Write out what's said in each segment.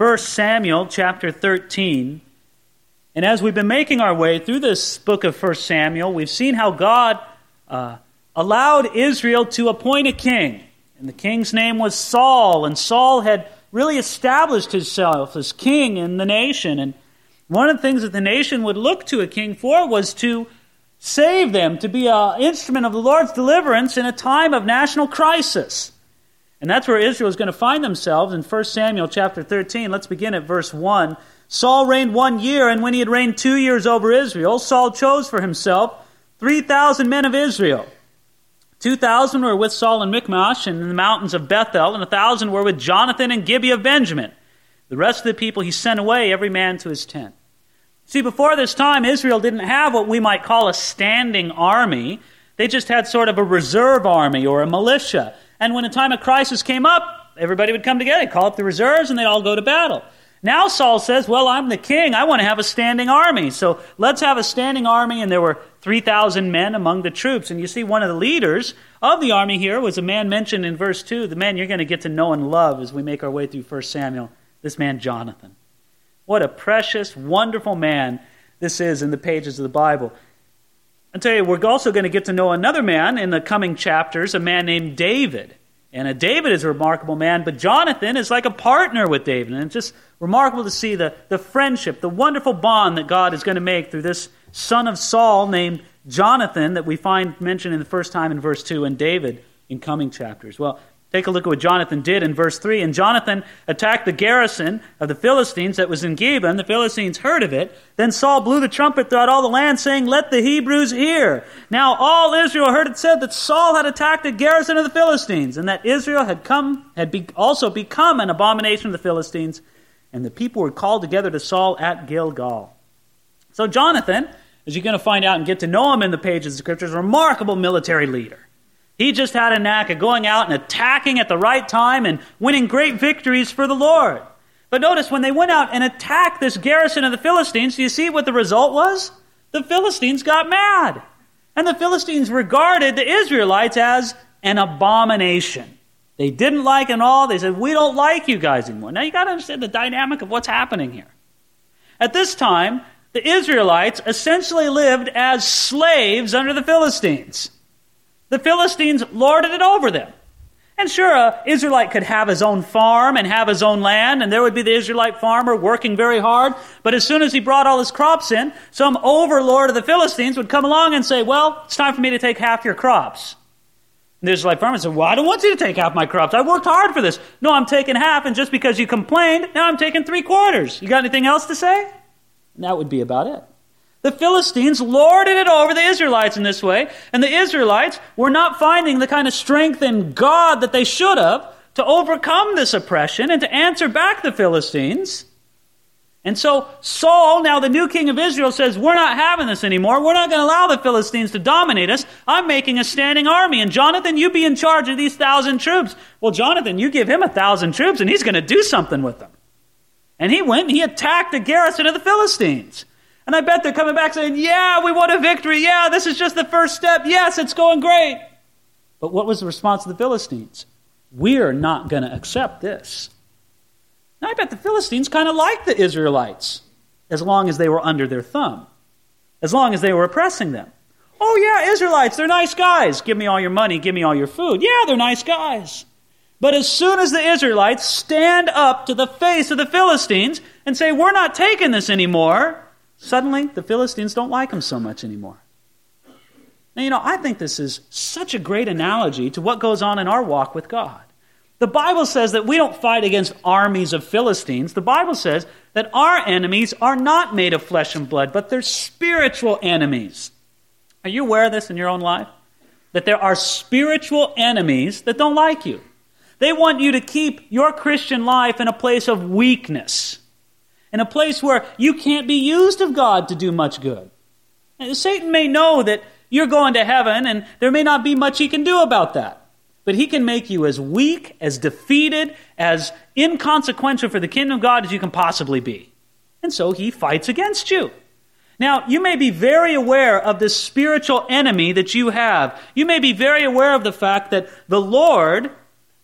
1 Samuel chapter 13. And as we've been making our way through this book of 1 Samuel, we've seen how God uh, allowed Israel to appoint a king. And the king's name was Saul, and Saul had really established himself as king in the nation. And one of the things that the nation would look to a king for was to save them, to be an instrument of the Lord's deliverance in a time of national crisis. And that's where Israel is going to find themselves in 1 Samuel chapter 13. Let's begin at verse 1. Saul reigned one year, and when he had reigned two years over Israel, Saul chose for himself 3,000 men of Israel. 2,000 were with Saul in Michmash and in the mountains of Bethel, and a 1,000 were with Jonathan and Gibeah of Benjamin. The rest of the people he sent away, every man to his tent. See, before this time, Israel didn't have what we might call a standing army. They just had sort of a reserve army or a militia. And when a time of crisis came up, everybody would come together, call up the reserves, and they'd all go to battle. Now Saul says, Well, I'm the king. I want to have a standing army. So let's have a standing army. And there were 3,000 men among the troops. And you see, one of the leaders of the army here was a man mentioned in verse 2, the man you're going to get to know and love as we make our way through 1 Samuel, this man, Jonathan. What a precious, wonderful man this is in the pages of the Bible. I tell you, we're also going to get to know another man in the coming chapters, a man named David. And David is a remarkable man, but Jonathan is like a partner with David. And it's just remarkable to see the, the friendship, the wonderful bond that God is going to make through this son of Saul named Jonathan that we find mentioned in the first time in verse 2 and David in coming chapters. Well, Take a look at what Jonathan did in verse 3. And Jonathan attacked the garrison of the Philistines that was in Geba, and the Philistines heard of it. Then Saul blew the trumpet throughout all the land, saying, Let the Hebrews hear. Now all Israel heard it said that Saul had attacked the garrison of the Philistines, and that Israel had come had be, also become an abomination of the Philistines, and the people were called together to Saul at Gilgal. So Jonathan, as you're going to find out and get to know him in the pages of the scriptures, a remarkable military leader. He just had a knack of going out and attacking at the right time and winning great victories for the Lord. But notice when they went out and attacked this garrison of the Philistines, do you see what the result was? The Philistines got mad. And the Philistines regarded the Israelites as an abomination. They didn't like it all. They said, We don't like you guys anymore. Now you got to understand the dynamic of what's happening here. At this time, the Israelites essentially lived as slaves under the Philistines. The Philistines lorded it over them. And sure, an Israelite could have his own farm and have his own land, and there would be the Israelite farmer working very hard. But as soon as he brought all his crops in, some overlord of the Philistines would come along and say, Well, it's time for me to take half your crops. And the Israelite farmer said, Well, I don't want you to take half my crops. I worked hard for this. No, I'm taking half, and just because you complained, now I'm taking three quarters. You got anything else to say? And that would be about it. The Philistines lorded it over the Israelites in this way, and the Israelites were not finding the kind of strength in God that they should have to overcome this oppression and to answer back the Philistines. And so Saul, now the new king of Israel, says, We're not having this anymore. We're not going to allow the Philistines to dominate us. I'm making a standing army. And Jonathan, you be in charge of these thousand troops. Well, Jonathan, you give him a thousand troops, and he's going to do something with them. And he went and he attacked the garrison of the Philistines. And I bet they're coming back saying, Yeah, we won a victory. Yeah, this is just the first step. Yes, it's going great. But what was the response of the Philistines? We're not going to accept this. Now, I bet the Philistines kind of liked the Israelites as long as they were under their thumb, as long as they were oppressing them. Oh, yeah, Israelites, they're nice guys. Give me all your money, give me all your food. Yeah, they're nice guys. But as soon as the Israelites stand up to the face of the Philistines and say, We're not taking this anymore, Suddenly, the Philistines don't like him so much anymore. Now, you know, I think this is such a great analogy to what goes on in our walk with God. The Bible says that we don't fight against armies of Philistines. The Bible says that our enemies are not made of flesh and blood, but they're spiritual enemies. Are you aware of this in your own life? That there are spiritual enemies that don't like you. They want you to keep your Christian life in a place of weakness in a place where you can't be used of God to do much good. Satan may know that you're going to heaven, and there may not be much he can do about that. But he can make you as weak, as defeated, as inconsequential for the kingdom of God as you can possibly be. And so he fights against you. Now, you may be very aware of this spiritual enemy that you have. You may be very aware of the fact that the Lord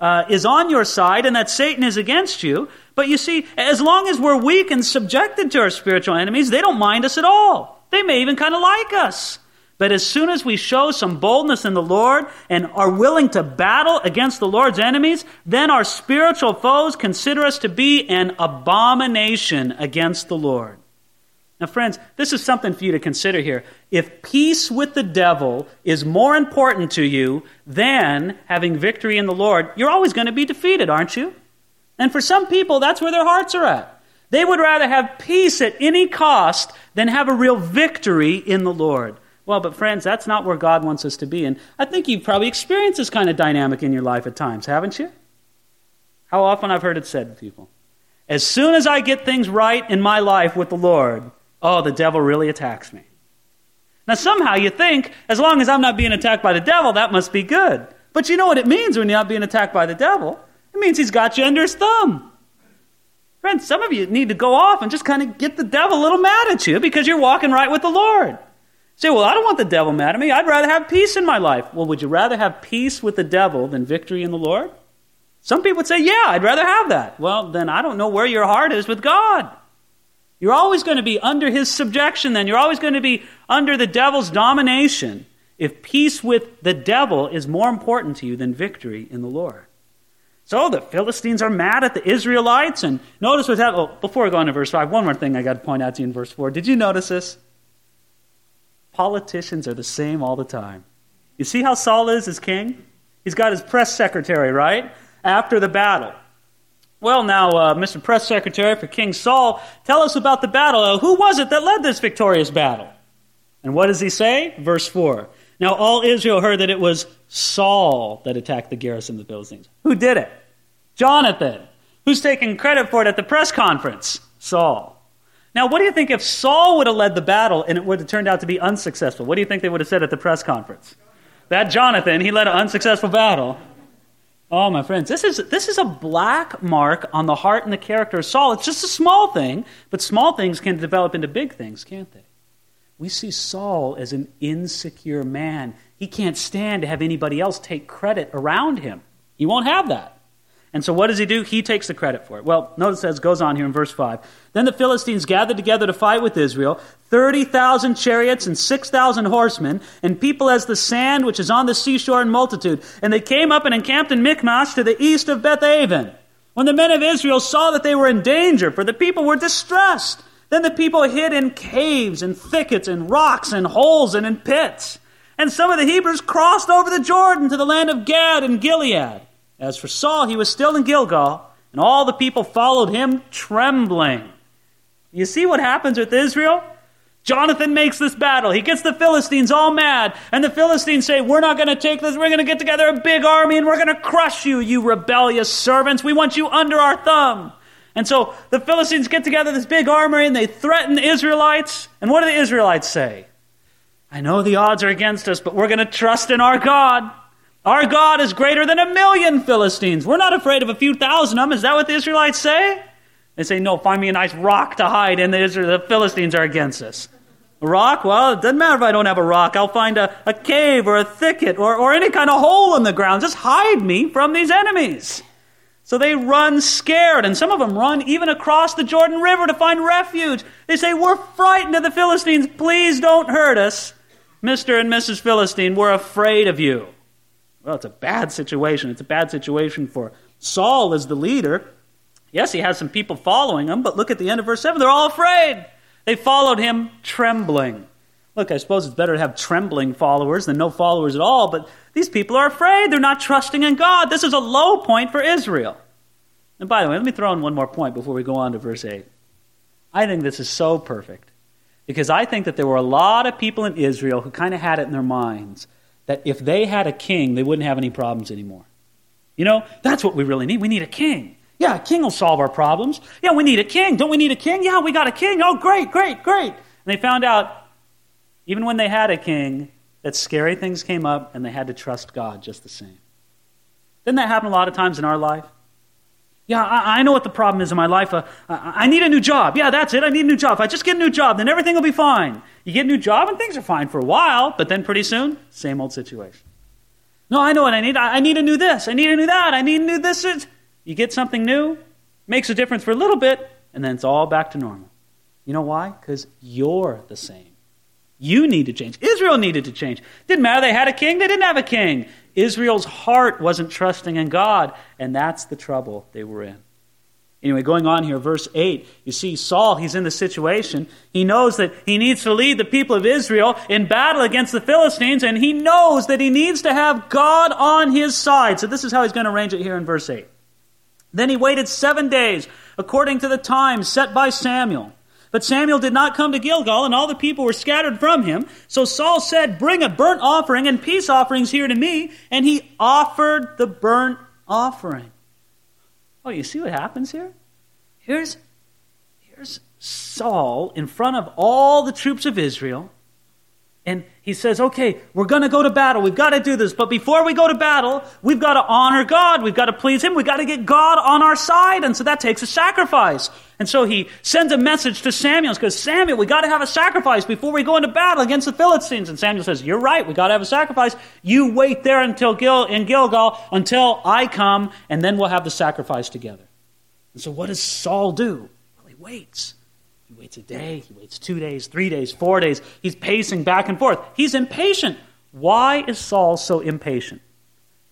uh, is on your side and that Satan is against you. But you see, as long as we're weak and subjected to our spiritual enemies, they don't mind us at all. They may even kind of like us. But as soon as we show some boldness in the Lord and are willing to battle against the Lord's enemies, then our spiritual foes consider us to be an abomination against the Lord. Now, friends, this is something for you to consider here. If peace with the devil is more important to you than having victory in the Lord, you're always going to be defeated, aren't you? And for some people, that's where their hearts are at. They would rather have peace at any cost than have a real victory in the Lord. Well, but friends, that's not where God wants us to be. And I think you've probably experienced this kind of dynamic in your life at times, haven't you? How often I've heard it said to people. As soon as I get things right in my life with the Lord, oh, the devil really attacks me. Now, somehow you think, as long as I'm not being attacked by the devil, that must be good. But you know what it means when you're not being attacked by the devil? It means he's got you under his thumb. Friends, some of you need to go off and just kind of get the devil a little mad at you because you're walking right with the Lord. Say, well, I don't want the devil mad at me. I'd rather have peace in my life. Well, would you rather have peace with the devil than victory in the Lord? Some people would say, yeah, I'd rather have that. Well, then I don't know where your heart is with God. You're always going to be under his subjection, then. You're always going to be under the devil's domination if peace with the devil is more important to you than victory in the Lord. So the Philistines are mad at the Israelites, and notice what's happening. Oh, before we go on to verse 5, one more thing I got to point out to you in verse 4. Did you notice this? Politicians are the same all the time. You see how Saul is as king? He's got his press secretary, right? After the battle. Well, now, uh, Mr. Press Secretary for King Saul, tell us about the battle. Uh, who was it that led this victorious battle? And what does he say? Verse 4. Now, all Israel heard that it was Saul that attacked the garrison of the Philistines. Who did it? Jonathan. Who's taking credit for it at the press conference? Saul. Now, what do you think if Saul would have led the battle and it would have turned out to be unsuccessful? What do you think they would have said at the press conference? That Jonathan, he led an unsuccessful battle. Oh, my friends, this is, this is a black mark on the heart and the character of Saul. It's just a small thing, but small things can develop into big things, can't they? We see Saul as an insecure man. He can't stand to have anybody else take credit around him. He won't have that. And so what does he do? He takes the credit for it. Well, notice as goes on here in verse 5. Then the Philistines gathered together to fight with Israel, 30,000 chariots and 6,000 horsemen, and people as the sand which is on the seashore in multitude. And they came up and encamped in Michmash to the east of Bethaven. When the men of Israel saw that they were in danger, for the people were distressed, then the people hid in caves and thickets and rocks and holes and in pits. And some of the Hebrews crossed over the Jordan to the land of Gad and Gilead. As for Saul, he was still in Gilgal, and all the people followed him trembling. You see what happens with Israel? Jonathan makes this battle. He gets the Philistines all mad, and the Philistines say, We're not going to take this. We're going to get together a big army, and we're going to crush you, you rebellious servants. We want you under our thumb. And so the Philistines get together this big army, and they threaten the Israelites. And what do the Israelites say? I know the odds are against us, but we're going to trust in our God. Our God is greater than a million Philistines. We're not afraid of a few thousand of them. Is that what the Israelites say? They say, no, find me a nice rock to hide, in. the, Israel, the Philistines are against us. A rock? Well, it doesn't matter if I don't have a rock. I'll find a, a cave or a thicket or, or any kind of hole in the ground. Just hide me from these enemies. So they run scared, and some of them run even across the Jordan River to find refuge. They say, We're frightened of the Philistines. Please don't hurt us. Mr. and Mrs. Philistine, we're afraid of you. Well, it's a bad situation. It's a bad situation for Saul as the leader. Yes, he has some people following him, but look at the end of verse 7. They're all afraid. They followed him trembling. Look, I suppose it's better to have trembling followers than no followers at all, but these people are afraid. They're not trusting in God. This is a low point for Israel. And by the way, let me throw in one more point before we go on to verse 8. I think this is so perfect because I think that there were a lot of people in Israel who kind of had it in their minds that if they had a king, they wouldn't have any problems anymore. You know, that's what we really need. We need a king. Yeah, a king will solve our problems. Yeah, we need a king. Don't we need a king? Yeah, we got a king. Oh, great, great, great. And they found out, even when they had a king, that scary things came up and they had to trust God just the same. Didn't that happen a lot of times in our life? Yeah, I, I know what the problem is in my life. Uh, I need a new job. Yeah, that's it. I need a new job. If I just get a new job, then everything will be fine. You get a new job and things are fine for a while, but then pretty soon, same old situation. No, I know what I need. I, I need a new this. I need a new that. I need a new this. You get something new, Makes a difference for a little bit, and then it's all back to normal. You know why? Because you're the same. You need to change. Israel needed to change. Didn't matter they had a king, they didn't have a king. Israel's heart wasn't trusting in God, and that's the trouble they were in. Anyway, going on here, verse 8, you see Saul, he's in the situation. He knows that he needs to lead the people of Israel in battle against the Philistines, and he knows that he needs to have God on his side. So this is how he's going to arrange it here in verse 8. Then he waited seven days, according to the time set by Samuel. But Samuel did not come to Gilgal, and all the people were scattered from him. So Saul said, Bring a burnt offering and peace offerings here to me. And he offered the burnt offering. Oh, you see what happens here? Here's, here's Saul in front of all the troops of Israel. And he says, okay, we're going to go to battle. We've got to do this. But before we go to battle, we've got to honor God. We've got to please Him. We've got to get God on our side. And so that takes a sacrifice. And so he sends a message to Samuel because Samuel, we got to have a sacrifice before we go into battle against the Philistines. And Samuel says, You're right, we got to have a sacrifice. You wait there until Gil, in Gilgal until I come, and then we'll have the sacrifice together. And so what does Saul do? Well, he waits. He waits a day, he waits two days, three days, four days. He's pacing back and forth. He's impatient. Why is Saul so impatient?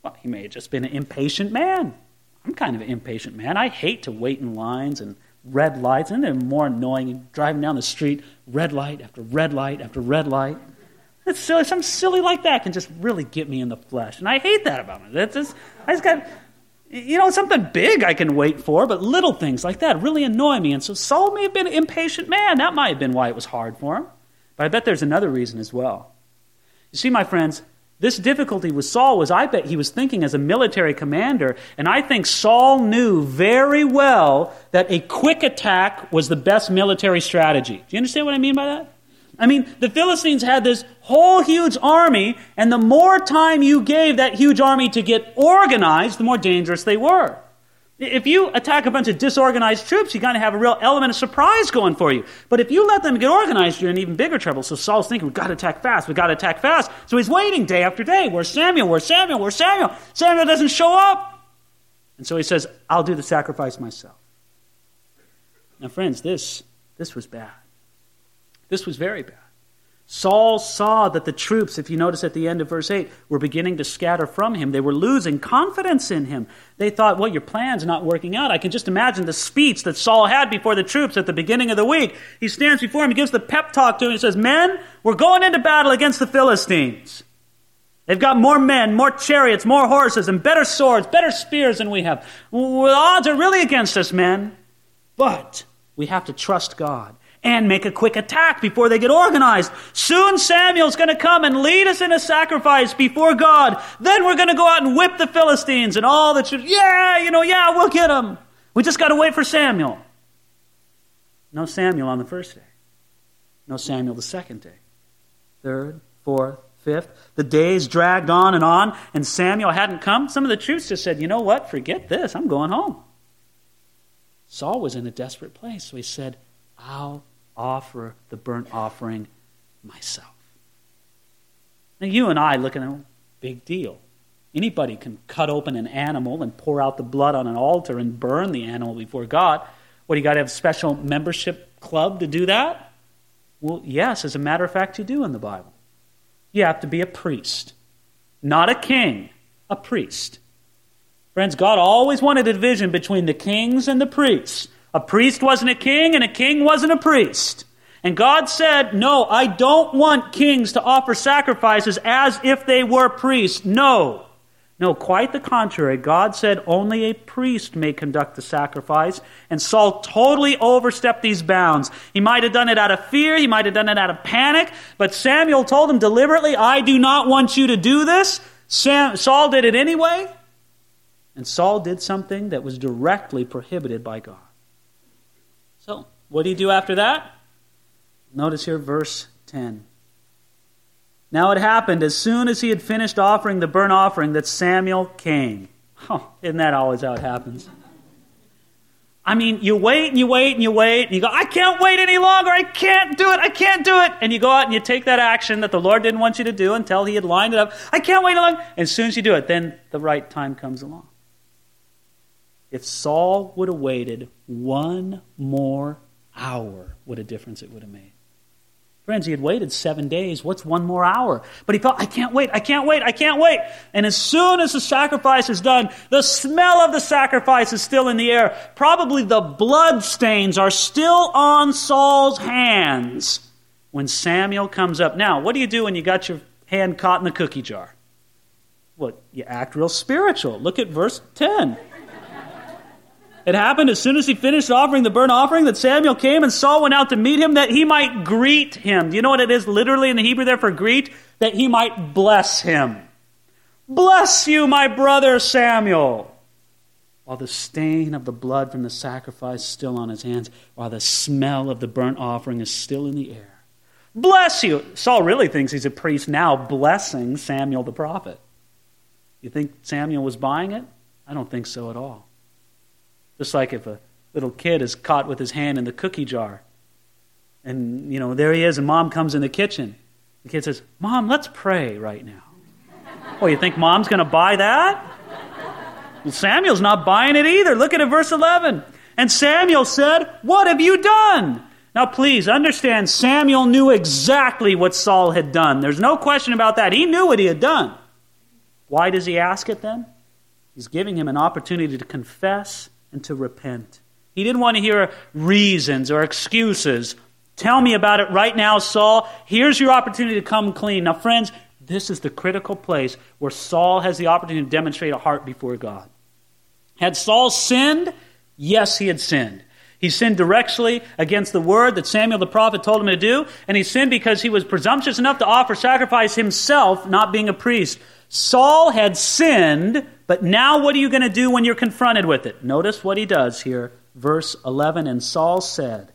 Well, he may have just been an impatient man. I'm kind of an impatient man. I hate to wait in lines and red lights. And they're more annoying. driving down the street, red light after red light after red light. It's silly. Something silly like that can just really get me in the flesh. And I hate that about me. That's just, I just got you know, something big I can wait for, but little things like that really annoy me. And so Saul may have been an impatient man. That might have been why it was hard for him. But I bet there's another reason as well. You see, my friends, this difficulty with Saul was I bet he was thinking as a military commander, and I think Saul knew very well that a quick attack was the best military strategy. Do you understand what I mean by that? I mean, the Philistines had this whole huge army, and the more time you gave that huge army to get organized, the more dangerous they were. If you attack a bunch of disorganized troops, you're going to have a real element of surprise going for you. But if you let them get organized, you're in even bigger trouble. So Saul's thinking, we've got to attack fast, we've got to attack fast. So he's waiting day after day. Where's Samuel? Where's Samuel? Where's Samuel? Samuel doesn't show up. And so he says, I'll do the sacrifice myself. Now, friends, this, this was bad. This was very bad. Saul saw that the troops, if you notice at the end of verse 8, were beginning to scatter from him. They were losing confidence in him. They thought, well, your plan's not working out. I can just imagine the speech that Saul had before the troops at the beginning of the week. He stands before him, he gives the pep talk to him, he says, Men, we're going into battle against the Philistines. They've got more men, more chariots, more horses, and better swords, better spears than we have. The odds are really against us, men. But we have to trust God and make a quick attack before they get organized. Soon Samuel's going to come and lead us in a sacrifice before God. Then we're going to go out and whip the Philistines and all the troops. Yeah, you know, yeah, we'll get them. We just got to wait for Samuel. No Samuel on the first day. No Samuel the second day. Third, fourth, fifth. The days dragged on and on, and Samuel hadn't come. Some of the troops just said, you know what? Forget this. I'm going home. Saul was in a desperate place, so he said, I'll offer the burnt offering myself. Now, you and I look at a oh, big deal. Anybody can cut open an animal and pour out the blood on an altar and burn the animal before God. What, do you got to have a special membership club to do that? Well, yes, as a matter of fact, you do in the Bible. You have to be a priest, not a king, a priest. Friends, God always wanted a division between the kings and the priests. A priest wasn't a king, and a king wasn't a priest. And God said, No, I don't want kings to offer sacrifices as if they were priests. No. No, quite the contrary. God said only a priest may conduct the sacrifice, and Saul totally overstepped these bounds. He might have done it out of fear, he might have done it out of panic, but Samuel told him deliberately, I do not want you to do this. Sam, Saul did it anyway, and Saul did something that was directly prohibited by God. So, what do you do after that? Notice here, verse 10. Now it happened as soon as he had finished offering the burnt offering that Samuel came. Oh, isn't that always how it happens? I mean, you wait and you wait and you wait and you go, I can't wait any longer. I can't do it. I can't do it. And you go out and you take that action that the Lord didn't want you to do until He had lined it up. I can't wait any longer. And as soon as you do it, then the right time comes along. If Saul would have waited one more hour, what a difference it would have made. Friends, he had waited seven days. What's one more hour? But he thought, I can't wait, I can't wait, I can't wait. And as soon as the sacrifice is done, the smell of the sacrifice is still in the air. Probably the blood stains are still on Saul's hands when Samuel comes up. Now, what do you do when you got your hand caught in the cookie jar? What? You act real spiritual. Look at verse 10. It happened as soon as he finished offering the burnt offering that Samuel came and Saul went out to meet him that he might greet him. Do you know what it is literally in the Hebrew there for greet? That he might bless him. Bless you, my brother Samuel. While the stain of the blood from the sacrifice is still on his hands, while the smell of the burnt offering is still in the air. Bless you. Saul really thinks he's a priest now blessing Samuel the prophet. You think Samuel was buying it? I don't think so at all. Just like if a little kid is caught with his hand in the cookie jar. And, you know, there he is, and mom comes in the kitchen. The kid says, Mom, let's pray right now. well, you think mom's going to buy that? Well, Samuel's not buying it either. Look at it, verse 11. And Samuel said, What have you done? Now, please understand, Samuel knew exactly what Saul had done. There's no question about that. He knew what he had done. Why does he ask it then? He's giving him an opportunity to confess and to repent. He didn't want to hear reasons or excuses. Tell me about it right now, Saul. Here's your opportunity to come clean. Now, friends, this is the critical place where Saul has the opportunity to demonstrate a heart before God. Had Saul sinned? Yes, he had sinned. He sinned directly against the word that Samuel the prophet told him to do, and he sinned because he was presumptuous enough to offer sacrifice himself, not being a priest. Saul had sinned, but now what are you going to do when you're confronted with it? Notice what he does here. Verse 11 And Saul said,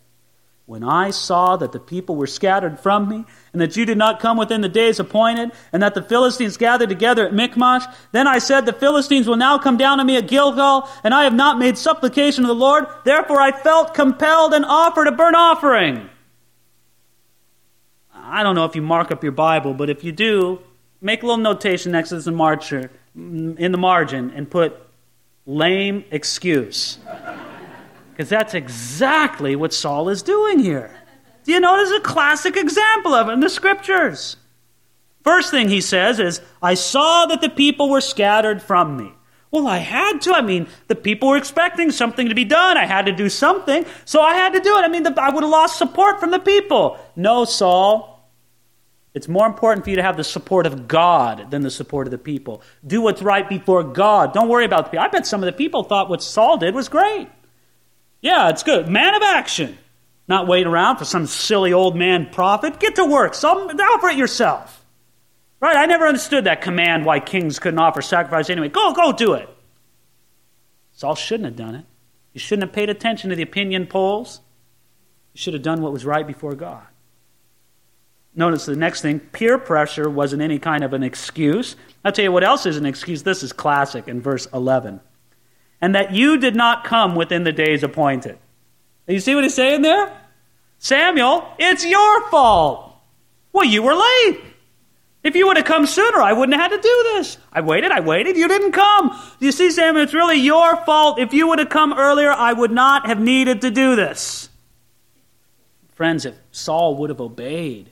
When I saw that the people were scattered from me, and that you did not come within the days appointed, and that the Philistines gathered together at Michmash, then I said, The Philistines will now come down to me at Gilgal, and I have not made supplication to the Lord. Therefore I felt compelled and offered a burnt offering. I don't know if you mark up your Bible, but if you do, make a little notation next to this in marcher in the margin and put lame excuse. Because that's exactly what Saul is doing here. Do you notice a classic example of it in the scriptures? First thing he says is, I saw that the people were scattered from me. Well, I had to. I mean, the people were expecting something to be done. I had to do something, so I had to do it. I mean, the, I would have lost support from the people. No, Saul, it's more important for you to have the support of God than the support of the people. Do what's right before God. Don't worry about the people. I bet some of the people thought what Saul did was great. Yeah, it's good. Man of action. Not wait around for some silly old man prophet. Get to work. Some, offer it yourself. Right? I never understood that command why kings couldn't offer sacrifice anyway. Go, go do it. Saul shouldn't have done it. You shouldn't have paid attention to the opinion polls. You should have done what was right before God. Notice the next thing peer pressure wasn't any kind of an excuse. I'll tell you what else is an excuse. This is classic in verse 11. And that you did not come within the days appointed. You see what he's saying there? Samuel, it's your fault. Well, you were late. If you would have come sooner, I wouldn't have had to do this. I waited, I waited, you didn't come. You see, Samuel, it's really your fault. If you would have come earlier, I would not have needed to do this. Friends, if Saul would have obeyed,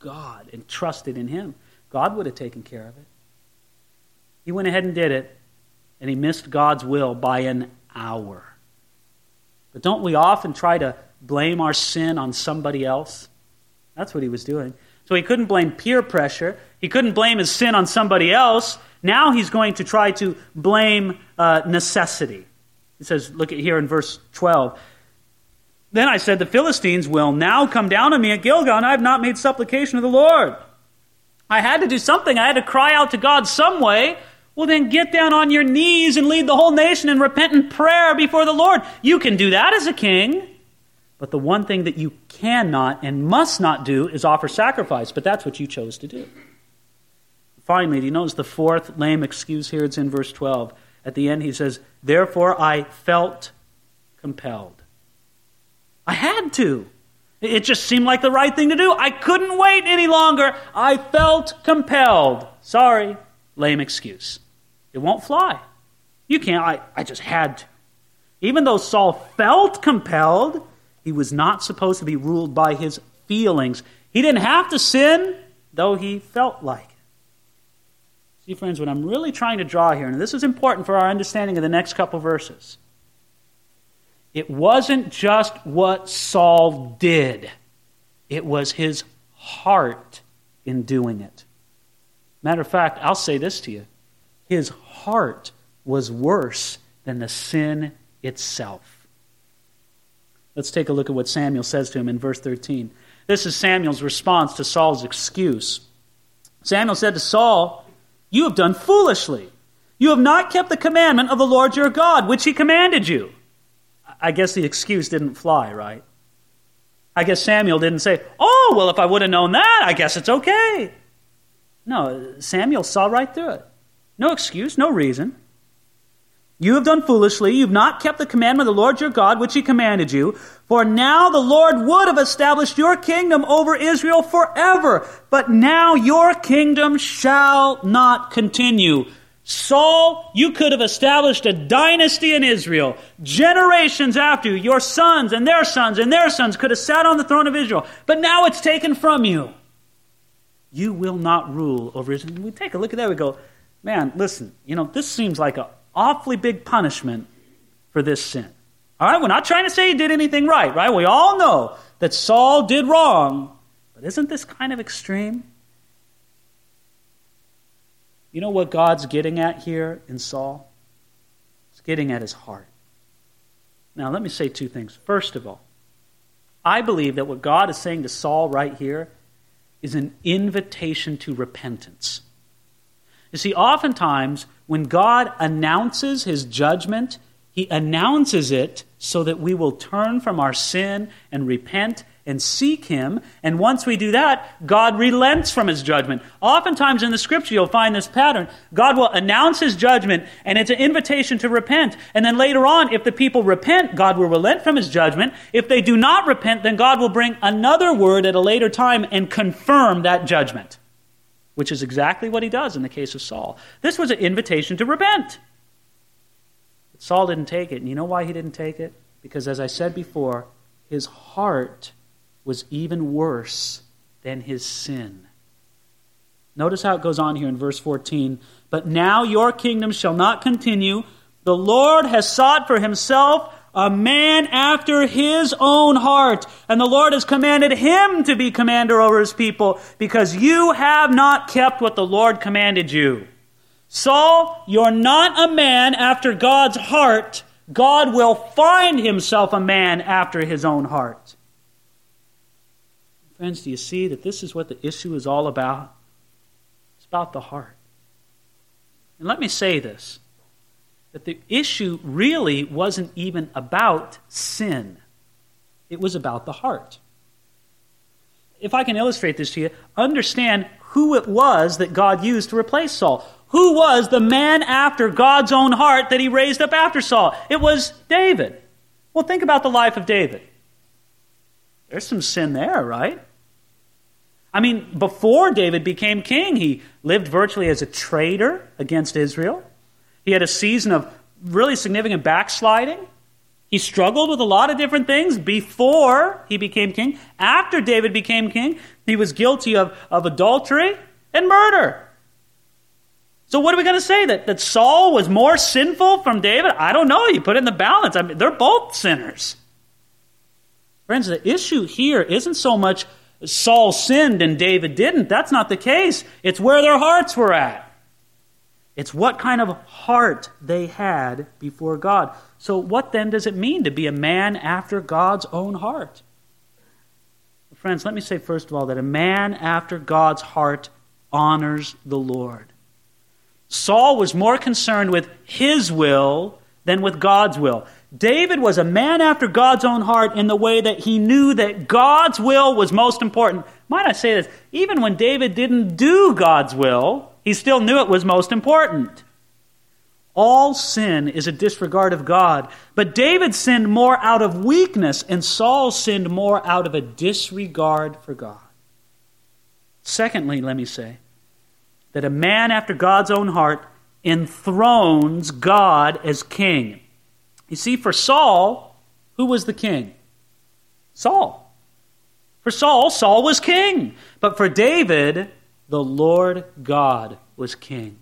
God and trusted in Him, God would have taken care of it. He went ahead and did it, and he missed God's will by an hour. But don't we often try to blame our sin on somebody else? That's what he was doing. So he couldn't blame peer pressure. He couldn't blame his sin on somebody else. Now he's going to try to blame uh, necessity. He says, look at here in verse 12. Then I said, The Philistines will now come down on me at Gilgal, and I have not made supplication to the Lord. I had to do something. I had to cry out to God some way. Well, then get down on your knees and lead the whole nation in repentant prayer before the Lord. You can do that as a king. But the one thing that you cannot and must not do is offer sacrifice. But that's what you chose to do. Finally, do you notice the fourth lame excuse here? It's in verse 12. At the end, he says, Therefore I felt compelled. I had to. It just seemed like the right thing to do. I couldn't wait any longer. I felt compelled. Sorry, lame excuse. It won't fly. You can't. I, I just had to. Even though Saul felt compelled, he was not supposed to be ruled by his feelings. He didn't have to sin, though he felt like it. See, friends, what I'm really trying to draw here, and this is important for our understanding of the next couple verses, it wasn't just what Saul did, it was his heart in doing it. Matter of fact, I'll say this to you his heart was worse than the sin itself. Let's take a look at what Samuel says to him in verse 13. This is Samuel's response to Saul's excuse. Samuel said to Saul, You have done foolishly. You have not kept the commandment of the Lord your God, which he commanded you. I guess the excuse didn't fly, right? I guess Samuel didn't say, Oh, well, if I would have known that, I guess it's okay. No, Samuel saw right through it. No excuse, no reason. You have done foolishly. You've not kept the commandment of the Lord your God, which he commanded you. For now the Lord would have established your kingdom over Israel forever. But now your kingdom shall not continue. Saul, you could have established a dynasty in Israel. Generations after you, your sons and their sons and their sons could have sat on the throne of Israel. But now it's taken from you. You will not rule over Israel. We take a look at that, we go, man, listen, you know, this seems like an awfully big punishment for this sin. All right, we're not trying to say he did anything right, right? We all know that Saul did wrong, but isn't this kind of extreme? You know what God's getting at here in Saul? He's getting at his heart. Now, let me say two things. First of all, I believe that what God is saying to Saul right here is an invitation to repentance. You see, oftentimes when God announces his judgment, he announces it so that we will turn from our sin and repent and seek him. And once we do that, God relents from his judgment. Oftentimes in the scripture, you'll find this pattern. God will announce his judgment, and it's an invitation to repent. And then later on, if the people repent, God will relent from his judgment. If they do not repent, then God will bring another word at a later time and confirm that judgment which is exactly what he does in the case of Saul. This was an invitation to repent. But Saul didn't take it. And you know why he didn't take it? Because, as I said before, his heart was even worse than his sin. Notice how it goes on here in verse 14. But now your kingdom shall not continue. The Lord has sought for himself a man after his own heart. And the Lord has commanded him to be commander over his people because you have not kept what the Lord commanded you. Saul, you're not a man after God's heart. God will find himself a man after his own heart. Friends, do you see that this is what the issue is all about? It's about the heart. And let me say this that the issue really wasn't even about sin, it was about the heart. If I can illustrate this to you, understand who it was that God used to replace Saul. Who was the man after God's own heart that he raised up after Saul? It was David. Well, think about the life of David. There's some sin there, right? I mean, before David became king, he lived virtually as a traitor against Israel. He had a season of really significant backsliding. He struggled with a lot of different things before he became king. After David became king, he was guilty of, of adultery and murder. So, what are we going to say? That, that Saul was more sinful from David? I don't know. You put it in the balance. I mean, they're both sinners. Friends, the issue here isn't so much Saul sinned and David didn't. That's not the case. It's where their hearts were at. It's what kind of heart they had before God. So, what then does it mean to be a man after God's own heart? Friends, let me say first of all that a man after God's heart honors the Lord. Saul was more concerned with his will than with God's will. David was a man after God's own heart in the way that he knew that God's will was most important. Might I say this? Even when David didn't do God's will, he still knew it was most important. All sin is a disregard of God. But David sinned more out of weakness, and Saul sinned more out of a disregard for God. Secondly, let me say that a man after God's own heart enthrones God as king. You see, for Saul, who was the king? Saul. For Saul, Saul was king. But for David, the Lord God was king.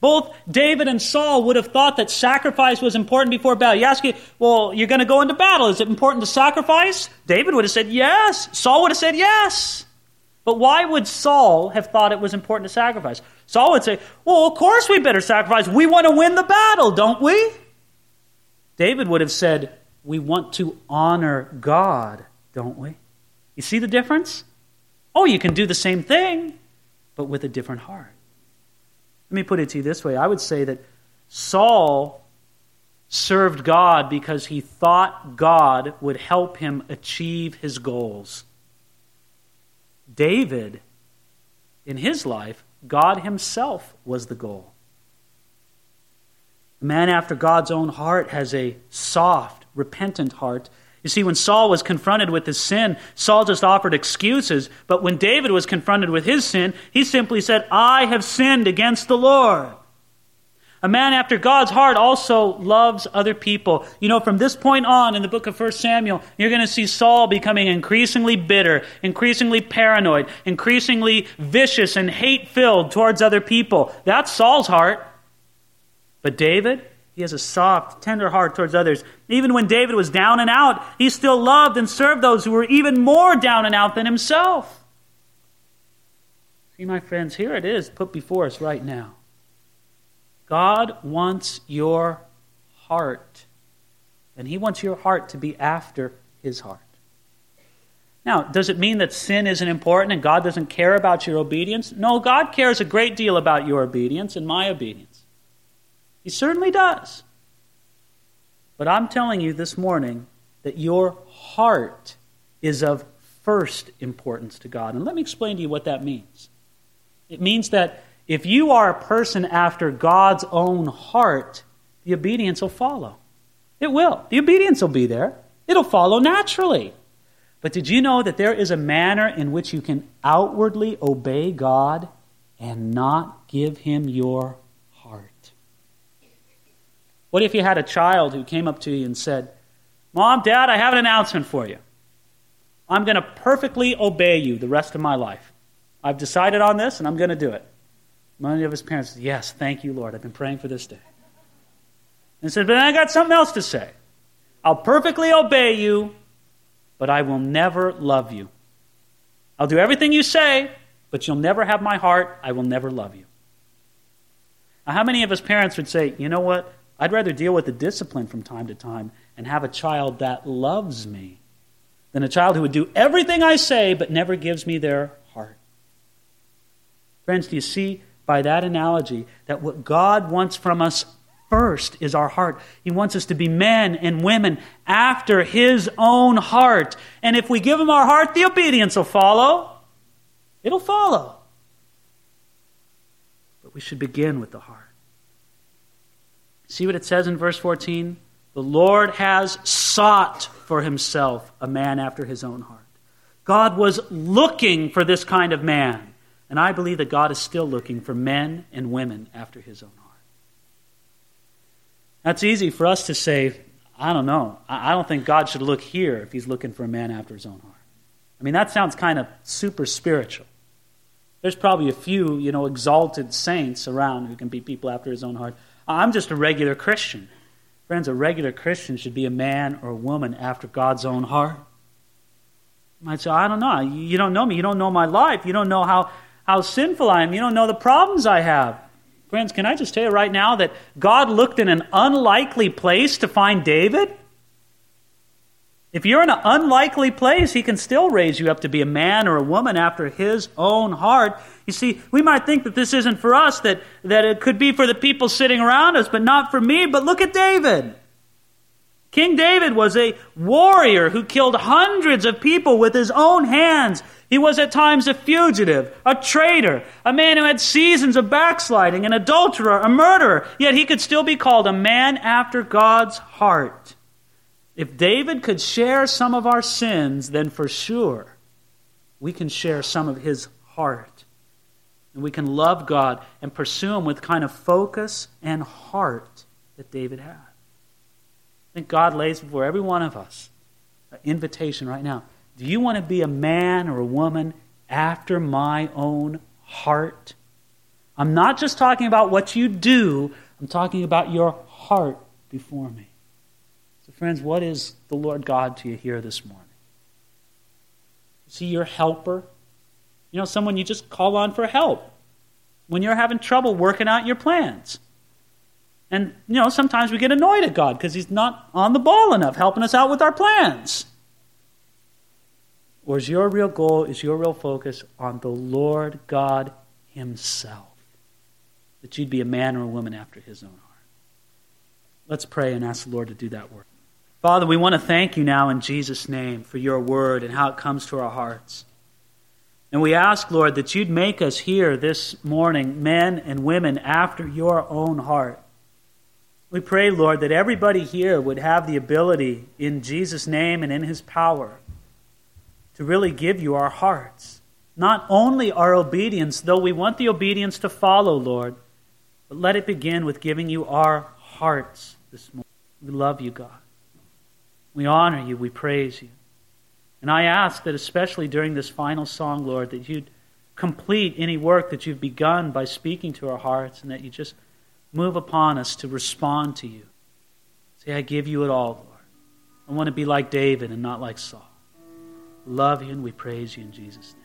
Both David and Saul would have thought that sacrifice was important before battle. You ask you, well, you're going to go into battle. Is it important to sacrifice? David would have said yes. Saul would have said yes. But why would Saul have thought it was important to sacrifice? Saul would say, well, of course we better sacrifice. We want to win the battle, don't we? David would have said, we want to honor God, don't we? You see the difference? Oh, you can do the same thing, but with a different heart. Let me put it to you this way I would say that Saul served God because he thought God would help him achieve his goals. David, in his life, God himself was the goal. A man after God's own heart has a soft, repentant heart you see, when Saul was confronted with his sin, Saul just offered excuses. But when David was confronted with his sin, he simply said, I have sinned against the Lord. A man after God's heart also loves other people. You know, from this point on in the book of 1 Samuel, you're going to see Saul becoming increasingly bitter, increasingly paranoid, increasingly vicious and hate filled towards other people. That's Saul's heart. But David, he has a soft, tender heart towards others. Even when David was down and out, he still loved and served those who were even more down and out than himself. See, my friends, here it is put before us right now. God wants your heart, and He wants your heart to be after His heart. Now, does it mean that sin isn't important and God doesn't care about your obedience? No, God cares a great deal about your obedience and my obedience. He certainly does. But I'm telling you this morning that your heart is of first importance to God. And let me explain to you what that means. It means that if you are a person after God's own heart, the obedience will follow. It will. The obedience will be there, it'll follow naturally. But did you know that there is a manner in which you can outwardly obey God and not give Him your what if you had a child who came up to you and said, Mom, Dad, I have an announcement for you. I'm going to perfectly obey you the rest of my life. I've decided on this and I'm going to do it. Many of his parents said, Yes, thank you, Lord. I've been praying for this day. And said, But I got something else to say. I'll perfectly obey you, but I will never love you. I'll do everything you say, but you'll never have my heart. I will never love you. Now, how many of us parents would say, You know what? I'd rather deal with the discipline from time to time and have a child that loves me than a child who would do everything I say but never gives me their heart. Friends, do you see by that analogy that what God wants from us first is our heart? He wants us to be men and women after His own heart. And if we give Him our heart, the obedience will follow. It'll follow. But we should begin with the heart. See what it says in verse 14? The Lord has sought for himself a man after his own heart. God was looking for this kind of man. And I believe that God is still looking for men and women after his own heart. That's easy for us to say, I don't know. I don't think God should look here if he's looking for a man after his own heart. I mean, that sounds kind of super spiritual. There's probably a few, you know, exalted saints around who can be people after his own heart. I'm just a regular Christian. Friends, a regular Christian should be a man or a woman after God's own heart. You might say, I don't know. You don't know me. You don't know my life. You don't know how, how sinful I am. You don't know the problems I have. Friends, can I just tell you right now that God looked in an unlikely place to find David? If you're in an unlikely place, he can still raise you up to be a man or a woman after his own heart. You see, we might think that this isn't for us, that, that it could be for the people sitting around us, but not for me. But look at David. King David was a warrior who killed hundreds of people with his own hands. He was at times a fugitive, a traitor, a man who had seasons of backsliding, an adulterer, a murderer, yet he could still be called a man after God's heart. If David could share some of our sins, then for sure we can share some of his heart. And we can love God and pursue him with kind of focus and heart that David had. I think God lays before every one of us an invitation right now. Do you want to be a man or a woman after my own heart? I'm not just talking about what you do, I'm talking about your heart before me. Friends, what is the Lord God to you here this morning? Is he your helper? You know, someone you just call on for help when you're having trouble working out your plans. And, you know, sometimes we get annoyed at God because He's not on the ball enough helping us out with our plans. Or is your real goal, is your real focus on the Lord God Himself? That you'd be a man or a woman after His own heart. Let's pray and ask the Lord to do that work. Father, we want to thank you now in Jesus' name for your word and how it comes to our hearts. And we ask, Lord, that you'd make us here this morning men and women after your own heart. We pray, Lord, that everybody here would have the ability in Jesus' name and in his power to really give you our hearts. Not only our obedience, though we want the obedience to follow, Lord, but let it begin with giving you our hearts this morning. We love you, God. We honor you. We praise you. And I ask that, especially during this final song, Lord, that you'd complete any work that you've begun by speaking to our hearts and that you just move upon us to respond to you. Say, I give you it all, Lord. I want to be like David and not like Saul. love you and we praise you in Jesus' name.